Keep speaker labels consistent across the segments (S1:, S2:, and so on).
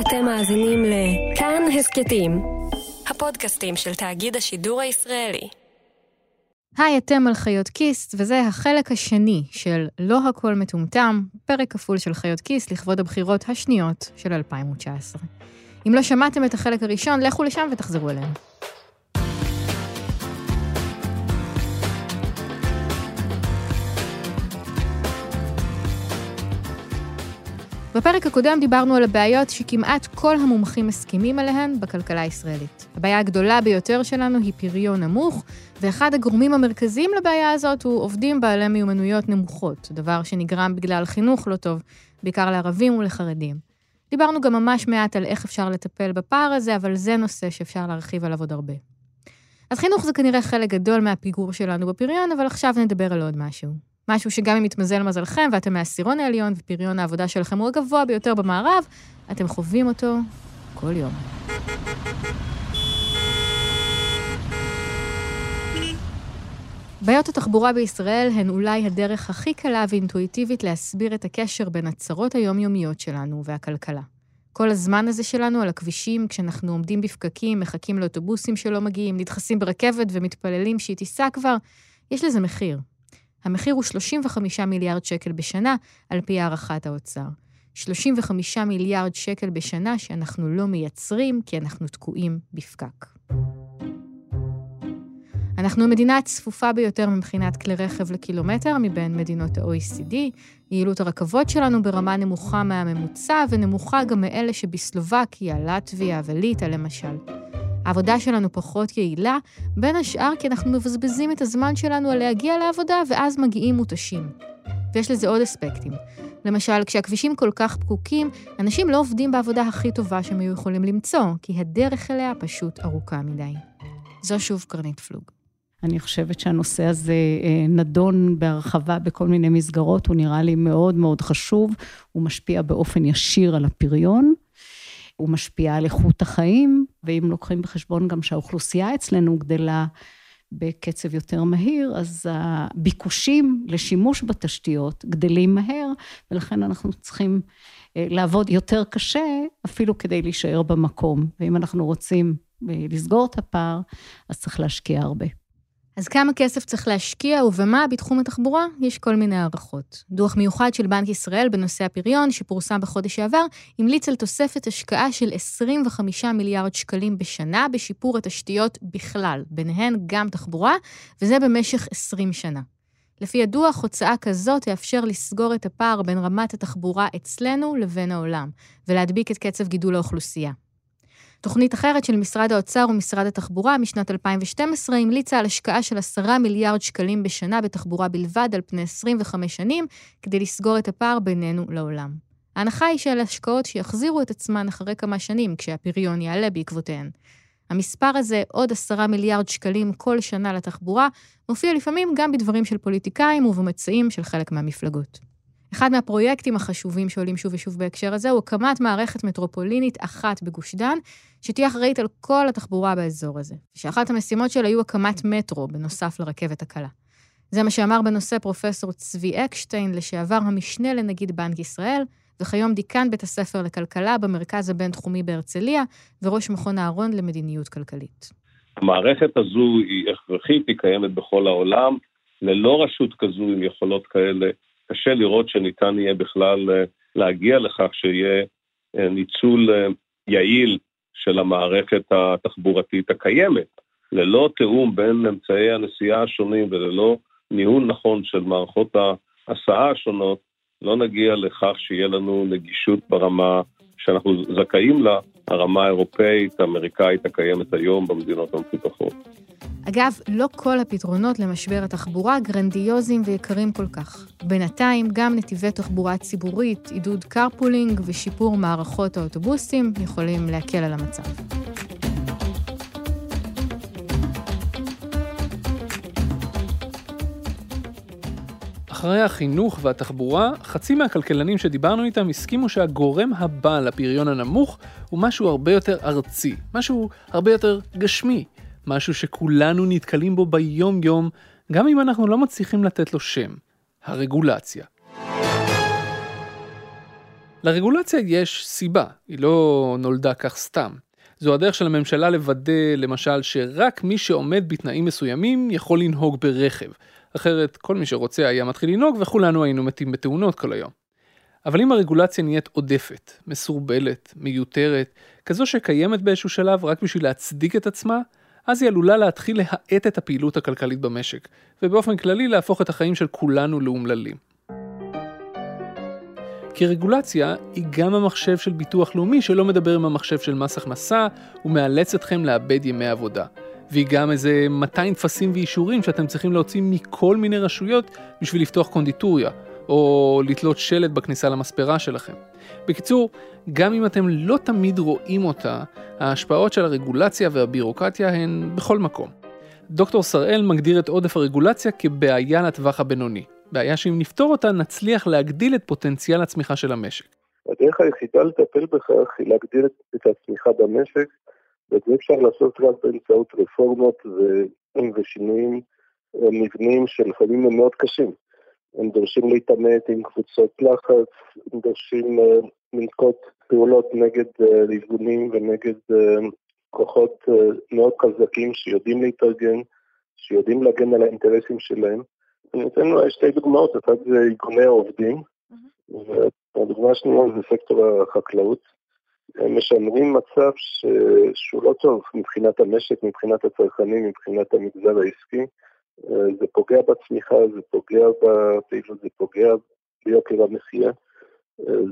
S1: אתם מאזינים לכאן הסכתים, הפודקאסטים של תאגיד השידור הישראלי.
S2: היי, אתם על חיות כיס, וזה החלק השני של לא הכל מטומטם, פרק כפול של חיות כיס לכבוד הבחירות השניות של 2019. אם לא שמעתם את החלק הראשון, לכו לשם ותחזרו אלינו. בפרק הקודם דיברנו על הבעיות שכמעט כל המומחים מסכימים עליהן בכלכלה הישראלית. הבעיה הגדולה ביותר שלנו היא פריון נמוך, ואחד הגורמים המרכזיים לבעיה הזאת הוא עובדים בעלי מיומנויות נמוכות, דבר שנגרם בגלל חינוך לא טוב, בעיקר לערבים ולחרדים. דיברנו גם ממש מעט על איך אפשר לטפל בפער הזה, אבל זה נושא שאפשר להרחיב עליו עוד הרבה. אז חינוך זה כנראה חלק גדול מהפיגור שלנו בפריון, אבל עכשיו נדבר על עוד משהו. משהו שגם אם יתמזל מזלכם ואתם מהעשירון העליון ופריון העבודה שלכם הוא הגבוה ביותר במערב, אתם חווים אותו כל יום. בעיות התחבורה בישראל הן אולי הדרך הכי קלה ואינטואיטיבית להסביר את הקשר בין הצרות היומיומיות שלנו והכלכלה. כל הזמן הזה שלנו על הכבישים, כשאנחנו עומדים בפקקים, מחכים לאוטובוסים שלא מגיעים, נדחסים ברכבת ומתפללים שהיא תיסע כבר, יש לזה מחיר. המחיר הוא 35 מיליארד שקל בשנה, על פי הערכת האוצר. 35 מיליארד שקל בשנה שאנחנו לא מייצרים כי אנחנו תקועים בפקק. אנחנו המדינה הצפופה ביותר מבחינת כלי רכב לקילומטר מבין מדינות ה-OECD. יעילות הרכבות שלנו ברמה נמוכה מהממוצע ונמוכה גם מאלה שבסלובקיה, לטביה וליטא למשל. העבודה שלנו פחות יעילה, בין השאר כי אנחנו מבזבזים את הזמן שלנו על להגיע לעבודה ואז מגיעים מותשים. ויש לזה עוד אספקטים. למשל, כשהכבישים כל כך פקוקים, אנשים לא עובדים בעבודה הכי טובה שהם היו יכולים למצוא, כי הדרך אליה פשוט ארוכה מדי. זו שוב קרנית פלוג.
S3: אני חושבת שהנושא הזה אה, נדון בהרחבה בכל מיני מסגרות, הוא נראה לי מאוד מאוד חשוב, הוא משפיע באופן ישיר על הפריון. הוא משפיע על איכות החיים, ואם לוקחים בחשבון גם שהאוכלוסייה אצלנו גדלה בקצב יותר מהיר, אז הביקושים לשימוש בתשתיות גדלים מהר, ולכן אנחנו צריכים אה, לעבוד יותר קשה, אפילו כדי להישאר במקום. ואם אנחנו רוצים אה, לסגור את הפער, אז צריך להשקיע הרבה.
S2: אז כמה כסף צריך להשקיע ובמה בתחום התחבורה? יש כל מיני הערכות. דוח מיוחד של בנק ישראל בנושא הפריון, שפורסם בחודש שעבר, המליץ על תוספת השקעה של 25 מיליארד שקלים בשנה בשיפור התשתיות בכלל, ביניהן גם תחבורה, וזה במשך 20 שנה. לפי הדוח, הוצאה כזאת תאפשר לסגור את הפער בין רמת התחבורה אצלנו לבין העולם, ולהדביק את קצב גידול האוכלוסייה. תוכנית אחרת של משרד האוצר ומשרד התחבורה משנת 2012 המליצה על השקעה של 10 מיליארד שקלים בשנה בתחבורה בלבד על פני 25 שנים, כדי לסגור את הפער בינינו לעולם. ההנחה היא שאלה השקעות שיחזירו את עצמן אחרי כמה שנים, כשהפריון יעלה בעקבותיהן. המספר הזה, עוד 10 מיליארד שקלים כל שנה לתחבורה, מופיע לפעמים גם בדברים של פוליטיקאים ובמצעים של חלק מהמפלגות. אחד מהפרויקטים החשובים שעולים שוב ושוב בהקשר הזה הוא הקמת מערכת מטרופולינית אחת בגוש דן, שתהיה אחראית על כל התחבורה באזור הזה, ושאחת המשימות שלה יהיו הקמת מטרו בנוסף לרכבת הקלה. זה מה שאמר בנושא פרופסור צבי אקשטיין, לשעבר המשנה לנגיד בנק ישראל, וכיום דיקן בית הספר לכלכלה במרכז הבינתחומי בהרצליה, וראש מכון אהרון למדיניות כלכלית.
S4: המערכת הזו היא הכרחית, היא קיימת בכל העולם. ללא רשות כזו עם יכולות כאלה, קשה לראות שניתן יהיה בכלל אה, להגיע לכך שיהיה אה, ניצול אה, יעיל של המערכת התחבורתית הקיימת. ללא תיאום בין אמצעי הנסיעה השונים וללא ניהול נכון של מערכות ההסעה השונות, לא נגיע לכך שיהיה לנו נגישות ברמה שאנחנו זכאים לה, הרמה האירופאית, האמריקאית הקיימת היום במדינות המפותחות.
S2: אגב, לא כל הפתרונות למשבר התחבורה גרנדיוזיים ויקרים כל כך. בינתיים, גם נתיבי תחבורה ציבורית, עידוד carpooling ושיפור מערכות האוטובוסים יכולים להקל על המצב.
S5: אחרי החינוך והתחבורה, חצי מהכלכלנים שדיברנו איתם הסכימו שהגורם הבא לפריון הנמוך הוא משהו הרבה יותר ארצי, משהו הרבה יותר גשמי, משהו שכולנו נתקלים בו ביום יום, גם אם אנחנו לא מצליחים לתת לו שם, הרגולציה. לרגולציה יש סיבה, היא לא נולדה כך סתם. זו הדרך של הממשלה לוודא, למשל, שרק מי שעומד בתנאים מסוימים יכול לנהוג ברכב. אחרת כל מי שרוצה היה מתחיל לנהוג וכולנו היינו מתים בתאונות כל היום. אבל אם הרגולציה נהיית עודפת, מסורבלת, מיותרת, כזו שקיימת באיזשהו שלב רק בשביל להצדיק את עצמה, אז היא עלולה להתחיל להאט את הפעילות הכלכלית במשק, ובאופן כללי להפוך את החיים של כולנו לאומללים. כי רגולציה היא גם המחשב של ביטוח לאומי שלא מדבר עם המחשב של מס הכנסה ומאלץ אתכם לאבד ימי עבודה. והיא גם איזה 200 טפסים ואישורים שאתם צריכים להוציא מכל מיני רשויות בשביל לפתוח קונדיטוריה, או לתלות שלט בכניסה למספרה שלכם. בקיצור, גם אם אתם לא תמיד רואים אותה, ההשפעות של הרגולציה והבירוקרטיה הן בכל מקום. דוקטור שראל מגדיר את עודף הרגולציה כבעיה לטווח הבינוני. בעיה שאם נפתור אותה נצליח להגדיל את פוטנציאל הצמיחה של המשק.
S6: הדרך היחידה לטפל בכך היא להגדיל את הצמיחה במשק, ואת זה אפשר לעשות רק באמצעות רפורמות ושינויים אה, מבניים שלפעמים הם מאוד קשים. הם דורשים להתעמת עם קבוצות לחץ, הם דורשים uh, לנקוט פעולות נגד uh, ארגונים ונגד uh, כוחות מאוד חזקים שיודעים להתארגן, שיודעים להגן על האינטרסים שלהם. אני אתן אולי שתי דוגמאות, אחת זה ארגוני העובדים, והדוגמה השנייה זה סקטור החקלאות. הם משמרים מצב ש... שהוא לא טוב מבחינת המשק, מבחינת הצרכנים, מבחינת המגזר העסקי. זה פוגע בצמיחה, זה פוגע בפעילות, זה פוגע ביוקר המחיה,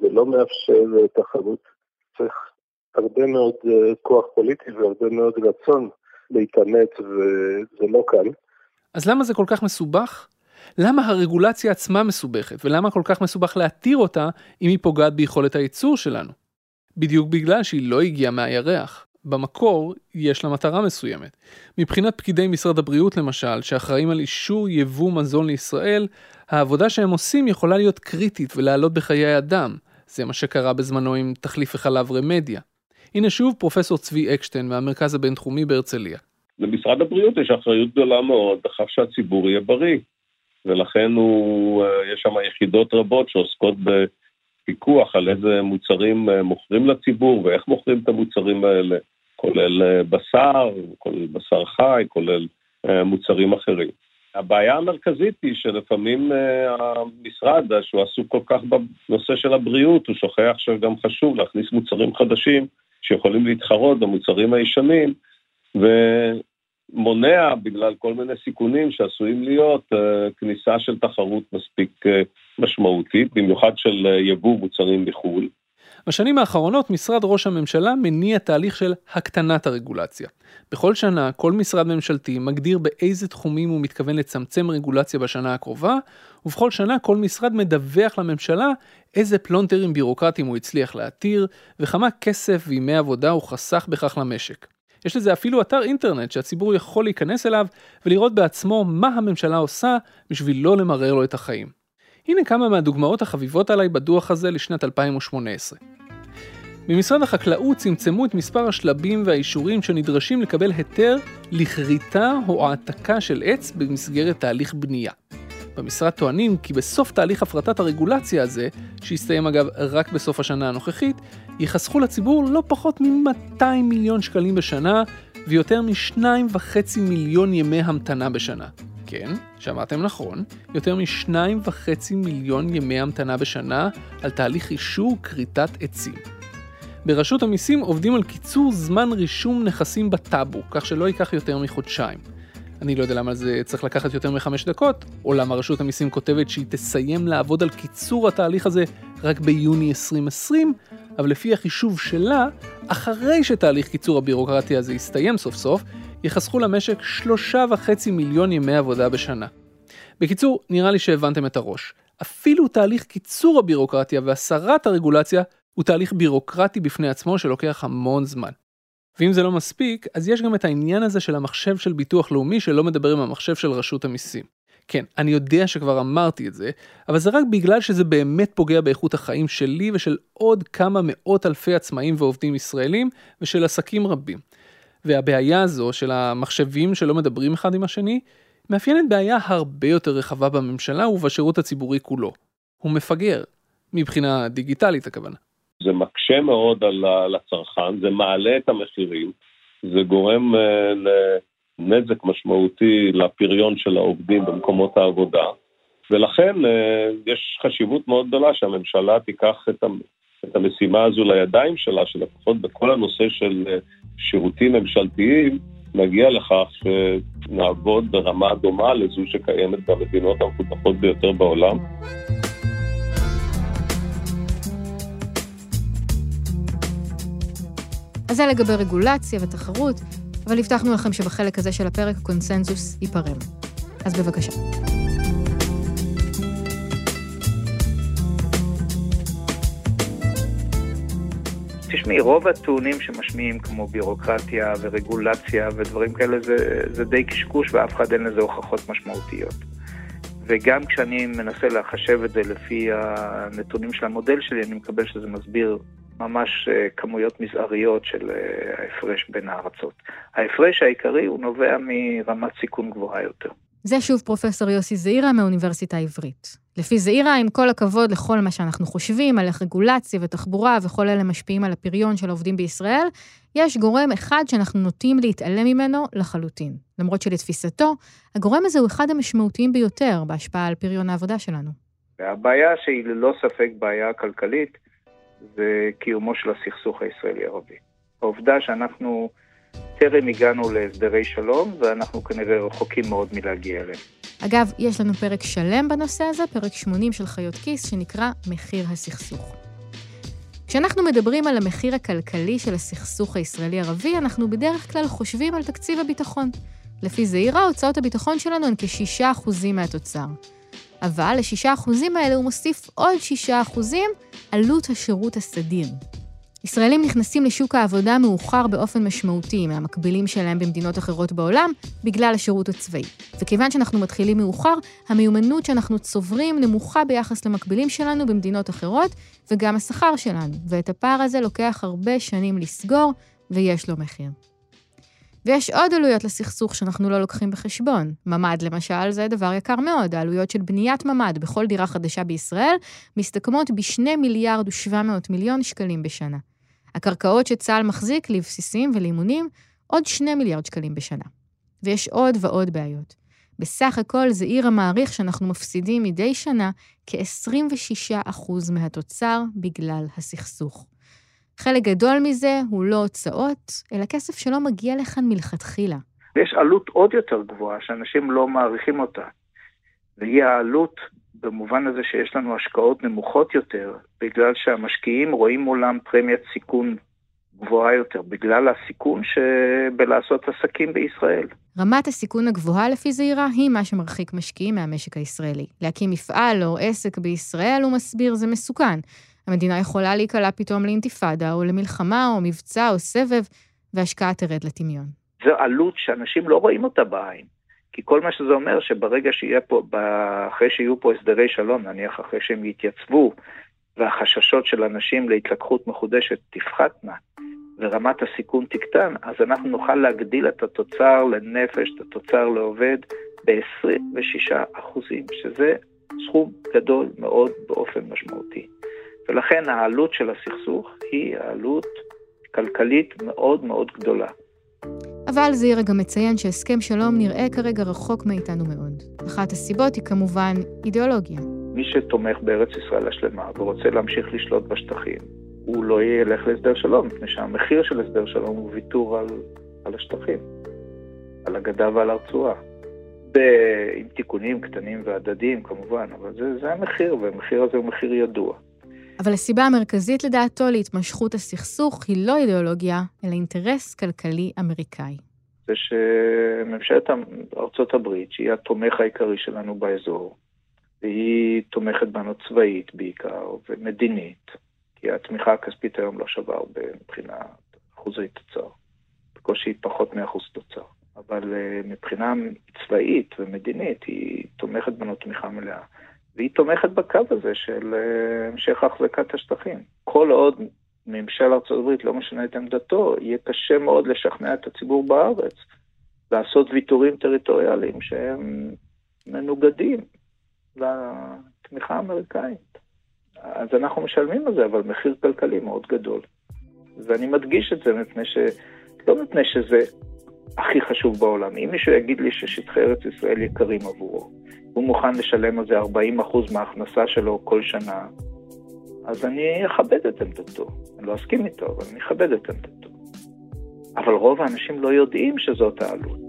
S6: זה לא מאפשר תחרות. צריך הרבה מאוד כוח פוליטי והרבה מאוד רצון להתעמת, וזה לא קל.
S5: אז למה זה כל כך מסובך? למה הרגולציה עצמה מסובכת, ולמה כל כך מסובך להתיר אותה אם היא פוגעת ביכולת הייצור שלנו? בדיוק בגלל שהיא לא הגיעה מהירח. במקור יש לה מטרה מסוימת. מבחינת פקידי משרד הבריאות למשל, שאחראים על אישור יבוא מזון לישראל, העבודה שהם עושים יכולה להיות קריטית ולעלות בחיי אדם. זה מה שקרה בזמנו עם תחליף החלב רמדיה. הנה שוב פרופסור צבי אקשטיין מהמרכז הבינתחומי בהרצליה.
S4: למשרד הבריאות יש אחריות גדולה מאוד בכך שהציבור יהיה בריא. ולכן הוא, אה, יש שם יחידות רבות שעוסקות בפיקוח על איזה מוצרים אה, מוכרים לציבור ואיך מוכרים את המוצרים האלה, כולל אה, בשר, כולל בשר חי, כולל מוצרים אחרים. הבעיה המרכזית היא שלפעמים המשרד, שהוא עסוק כל כך בנושא של הבריאות, הוא שוכח שגם חשוב להכניס מוצרים חדשים שיכולים להתחרות במוצרים הישנים, ו... מונע בגלל כל מיני סיכונים שעשויים להיות אה, כניסה של תחרות מספיק אה, משמעותית, במיוחד של אה, יבוא מוצרים מחו"ל.
S5: בשנים האחרונות משרד ראש הממשלה מניע תהליך של הקטנת הרגולציה. בכל שנה כל משרד ממשלתי מגדיר באיזה תחומים הוא מתכוון לצמצם רגולציה בשנה הקרובה, ובכל שנה כל משרד מדווח לממשלה איזה פלונטרים בירוקרטיים הוא הצליח להתיר, וכמה כסף וימי עבודה הוא חסך בכך למשק. יש לזה אפילו אתר אינטרנט שהציבור יכול להיכנס אליו ולראות בעצמו מה הממשלה עושה בשביל לא למרר לו את החיים. הנה כמה מהדוגמאות החביבות עליי בדוח הזה לשנת 2018. במשרד החקלאות צמצמו את מספר השלבים והאישורים שנדרשים לקבל היתר לכריתה או העתקה של עץ במסגרת תהליך בנייה. במשרד טוענים כי בסוף תהליך הפרטת הרגולציה הזה, שהסתיים אגב רק בסוף השנה הנוכחית, ייחסכו לציבור לא פחות מ-200 מיליון שקלים בשנה ויותר מ-2.5 מיליון ימי המתנה בשנה. כן, שמעתם נכון, יותר מ-2.5 מיליון ימי המתנה בשנה על תהליך אישור כריתת עצים. ברשות המיסים עובדים על קיצור זמן רישום נכסים בטאבו, כך שלא ייקח יותר מחודשיים. אני לא יודע למה זה צריך לקחת יותר מחמש דקות, או למה רשות המיסים כותבת שהיא תסיים לעבוד על קיצור התהליך הזה רק ביוני 2020, אבל לפי החישוב שלה, אחרי שתהליך קיצור הבירוקרטיה הזה יסתיים סוף סוף, יחסכו למשק שלושה וחצי מיליון ימי עבודה בשנה. בקיצור, נראה לי שהבנתם את הראש. אפילו תהליך קיצור הבירוקרטיה והסרת הרגולציה הוא תהליך בירוקרטי בפני עצמו שלוקח המון זמן. ואם זה לא מספיק, אז יש גם את העניין הזה של המחשב של ביטוח לאומי שלא מדבר עם המחשב של רשות המיסים. כן, אני יודע שכבר אמרתי את זה, אבל זה רק בגלל שזה באמת פוגע באיכות החיים שלי ושל עוד כמה מאות אלפי עצמאים ועובדים ישראלים ושל עסקים רבים. והבעיה הזו של המחשבים שלא מדברים אחד עם השני, מאפיינת בעיה הרבה יותר רחבה בממשלה ובשירות הציבורי כולו. הוא מפגר, מבחינה דיגיטלית הכוונה.
S4: זה מקשה מאוד על הצרכן, זה מעלה את המחירים, זה גורם אה, לנזק משמעותי לפריון של העובדים במקומות העבודה, ולכן אה, יש חשיבות מאוד גדולה שהממשלה תיקח את, את המשימה הזו לידיים שלה, שלפחות בכל הנושא של אה, שירותים ממשלתיים, נגיע לכך שנעבוד ברמה דומה לזו שקיימת במדינות המפותחות ביותר בעולם.
S2: אז זה לגבי רגולציה ותחרות, אבל הבטחנו לכם שבחלק הזה של הפרק הקונסנזוס ייפרם. אז בבקשה.
S7: תשמעי, רוב הטיעונים שמשמיעים כמו ביורוקרטיה ורגולציה ודברים כאלה זה, זה די קשקוש ואף אחד אין לזה הוכחות משמעותיות. וגם כשאני מנסה לחשב את זה לפי הנתונים של המודל שלי, אני מקבל שזה מסביר ממש אה, כמויות מזעריות של אה, ההפרש בין הארצות. ההפרש העיקרי הוא נובע מרמת סיכון גבוהה יותר.
S2: זה שוב פרופסור יוסי זעירה מהאוניברסיטה העברית. לפי זעירה, עם כל הכבוד לכל מה שאנחנו חושבים על איך רגולציה ותחבורה וכל אלה משפיעים על הפריון של העובדים בישראל, יש גורם אחד שאנחנו נוטים להתעלם ממנו לחלוטין. למרות שלתפיסתו, הגורם הזה הוא אחד המשמעותיים ביותר בהשפעה על פריון העבודה שלנו.
S7: והבעיה שהיא ללא ספק בעיה כלכלית, זה קיומו של הסכסוך הישראלי-ערבי. העובדה שאנחנו טרם הגענו להסדרי שלום, ואנחנו כנראה רחוקים מאוד מלהגיע אליהם.
S2: אגב, יש לנו פרק שלם בנושא הזה, פרק 80 של חיות כיס, שנקרא מחיר הסכסוך. כשאנחנו מדברים על המחיר הכלכלי של הסכסוך הישראלי-ערבי, אנחנו בדרך כלל חושבים על תקציב הביטחון. לפי זעירה, הוצאות הביטחון שלנו הן כ-6% מהתוצר. אבל ל-6% האלה הוא מוסיף עוד 6% עלות השירות הסדיר. ישראלים נכנסים לשוק העבודה מאוחר באופן משמעותי מהמקבילים שלהם במדינות אחרות בעולם, בגלל השירות הצבאי. וכיוון שאנחנו מתחילים מאוחר, המיומנות שאנחנו צוברים נמוכה ביחס למקבילים שלנו במדינות אחרות, וגם השכר שלנו. ואת הפער הזה לוקח הרבה שנים לסגור, ויש לו מחיר. ויש עוד עלויות לסכסוך שאנחנו לא לוקחים בחשבון. ממ"ד, למשל, זה דבר יקר מאוד. העלויות של בניית ממ"ד בכל דירה חדשה בישראל מסתכמות ב-2 מיליארד ו-700 מיליון שקלים בשנה. הקרקעות שצה"ל מחזיק לבסיסים ולאימונים, עוד 2 מיליארד שקלים בשנה. ויש עוד ועוד בעיות. בסך הכל זה עיר המעריך שאנחנו מפסידים מדי שנה כ-26% מהתוצר בגלל הסכסוך. חלק גדול מזה הוא לא הוצאות, אלא כסף שלא מגיע לכאן מלכתחילה.
S7: יש עלות עוד יותר גבוהה שאנשים לא מעריכים אותה, והיא העלות במובן הזה שיש לנו השקעות נמוכות יותר, בגלל שהמשקיעים רואים מולם פרמיית סיכון גבוהה יותר, בגלל הסיכון שבלעשות עסקים בישראל.
S2: רמת הסיכון הגבוהה לפי זעירה היא מה שמרחיק משקיעים מהמשק הישראלי. להקים מפעל או עסק בישראל, הוא מסביר, זה מסוכן. המדינה יכולה להיקלע פתאום לאינתיפאדה, או למלחמה, או מבצע, או סבב, והשקעה תרד לטמיון.
S7: זו עלות שאנשים לא רואים אותה בעין. כי כל מה שזה אומר שברגע שיהיה פה, אחרי שיהיו פה הסדרי שלום, נניח אחרי שהם יתייצבו, והחששות של אנשים להתלקחות מחודשת תפחתנה, ורמת הסיכון תקטן, אז אנחנו נוכל להגדיל את התוצר לנפש, את התוצר לעובד, ב-26 אחוזים, שזה סכום גדול מאוד באופן משמעותי. ולכן העלות של הסכסוך היא העלות כלכלית מאוד מאוד גדולה.
S2: אבל זעירה גם מציין שהסכם שלום נראה כרגע רחוק מאיתנו מאוד. אחת הסיבות היא כמובן אידיאולוגיה.
S7: מי שתומך בארץ ישראל השלמה ורוצה להמשיך לשלוט בשטחים, הוא לא ילך להסדר שלום, מפני שהמחיר של הסדר שלום הוא ויתור על, על השטחים, על הגדה ועל הרצועה. עם תיקונים קטנים והדדיים כמובן, אבל זה, זה המחיר, והמחיר הזה הוא מחיר ידוע.
S2: אבל הסיבה המרכזית לדעתו להתמשכות הסכסוך היא לא אידיאולוגיה, אלא אינטרס כלכלי אמריקאי.
S7: זה שממשלת ארצות הברית, שהיא התומך העיקרי שלנו באזור, והיא תומכת בנו צבאית בעיקר, ומדינית, כי התמיכה הכספית היום לא שווה הרבה מבחינת אחוזי תוצר, בקושי פחות מאחוז תוצר. אבל אה, מבחינה צבאית ומדינית היא תומכת בנו תמיכה מלאה. והיא תומכת בקו הזה של אה, המשך החזקת השטחים. כל עוד ממשל ארה"ב לא משנה את עמדתו, יהיה קשה מאוד לשכנע את הציבור בארץ לעשות ויתורים טריטוריאליים שהם מנוגדים לתמיכה האמריקאית. אז אנחנו משלמים על זה, אבל מחיר כלכלי מאוד גדול. ואני מדגיש את זה מפני ש... לא מפני שזה הכי חשוב בעולם. אם מישהו יגיד לי ששטחי ארץ ישראל יקרים עבורו, הוא מוכן לשלם על זה 40% מההכנסה שלו כל שנה, אז אני אכבד את עמדתו. אני לא אסכים איתו, אבל אני אכבד את עמדתו. אבל רוב האנשים לא יודעים שזאת העלות.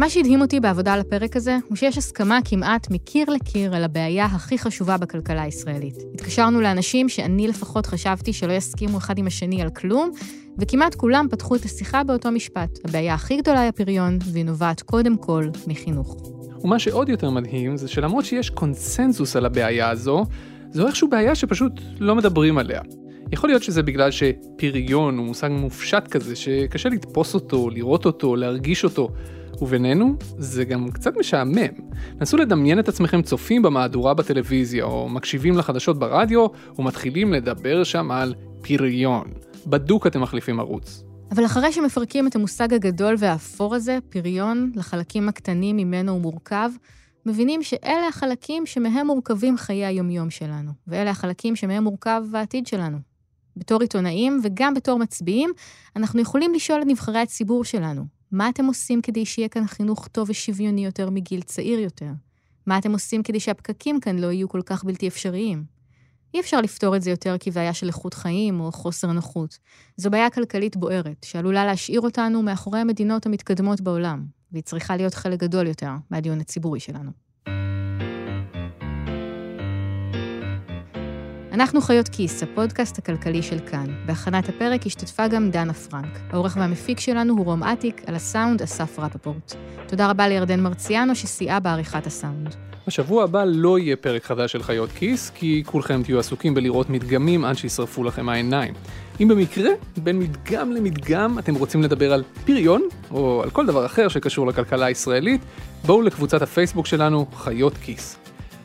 S2: מה שהדהים אותי בעבודה על הפרק הזה, הוא שיש הסכמה כמעט מקיר לקיר על הבעיה הכי חשובה בכלכלה הישראלית. התקשרנו לאנשים שאני לפחות חשבתי שלא יסכימו אחד עם השני על כלום, וכמעט כולם פתחו את השיחה באותו משפט. הבעיה הכי גדולה היא הפריון, והיא נובעת קודם כל מחינוך.
S5: ומה שעוד יותר מדהים, זה שלמרות שיש קונסנזוס על הבעיה הזו, זו איכשהו בעיה שפשוט לא מדברים עליה. יכול להיות שזה בגלל שפריון הוא מושג מופשט כזה, שקשה לתפוס אותו, לראות אותו, להרגיש אותו. ובינינו, זה גם קצת משעמם. נסו לדמיין את עצמכם צופים במהדורה בטלוויזיה, או מקשיבים לחדשות ברדיו, ומתחילים לדבר שם על פריון. בדוק אתם מחליפים ערוץ.
S2: אבל אחרי שמפרקים את המושג הגדול והאפור הזה, פריון, לחלקים הקטנים ממנו הוא מורכב, מבינים שאלה החלקים שמהם מורכבים חיי היומיום שלנו, ואלה החלקים שמהם מורכב העתיד שלנו. בתור עיתונאים וגם בתור מצביעים, אנחנו יכולים לשאול את נבחרי הציבור שלנו, מה אתם עושים כדי שיהיה כאן חינוך טוב ושוויוני יותר מגיל צעיר יותר? מה אתם עושים כדי שהפקקים כאן לא יהיו כל כך בלתי אפשריים? אי אפשר לפתור את זה יותר כבעיה של איכות חיים או חוסר נוחות. זו בעיה כלכלית בוערת, שעלולה להשאיר אותנו מאחורי המדינות המתקדמות בעולם, והיא צריכה להיות חלק גדול יותר מהדיון הציבורי שלנו. אנחנו חיות כיס, הפודקאסט הכלכלי של כאן. בהכנת הפרק השתתפה גם דנה פרנק. העורך והמפיק שלנו הוא רום אטיק, על הסאונד אסף רפפורט. תודה רבה לירדן מרציאנו שסייעה בעריכת הסאונד.
S5: בשבוע הבא לא יהיה פרק חדש של חיות כיס, כי כולכם תהיו עסוקים בלראות מדגמים עד שישרפו לכם העיניים. אם במקרה, בין מדגם למדגם אתם רוצים לדבר על פריון, או על כל דבר אחר שקשור לכלכלה הישראלית, בואו לקבוצת הפייסבוק שלנו, חיות כיס.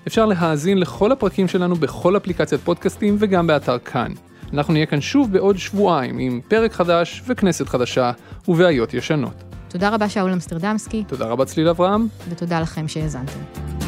S5: אפשר להאזין לכל הפרקים שלנו בכל אפליקציית פודקאסטים וגם באתר כאן. אנחנו נהיה כאן שוב בעוד שבועיים עם פרק חדש וכנסת חדשה ובעיות ישנות.
S2: תודה רבה שאול אמסטרדמסקי.
S5: תודה רבה צליל אברהם.
S2: ותודה לכם שהאזנתם.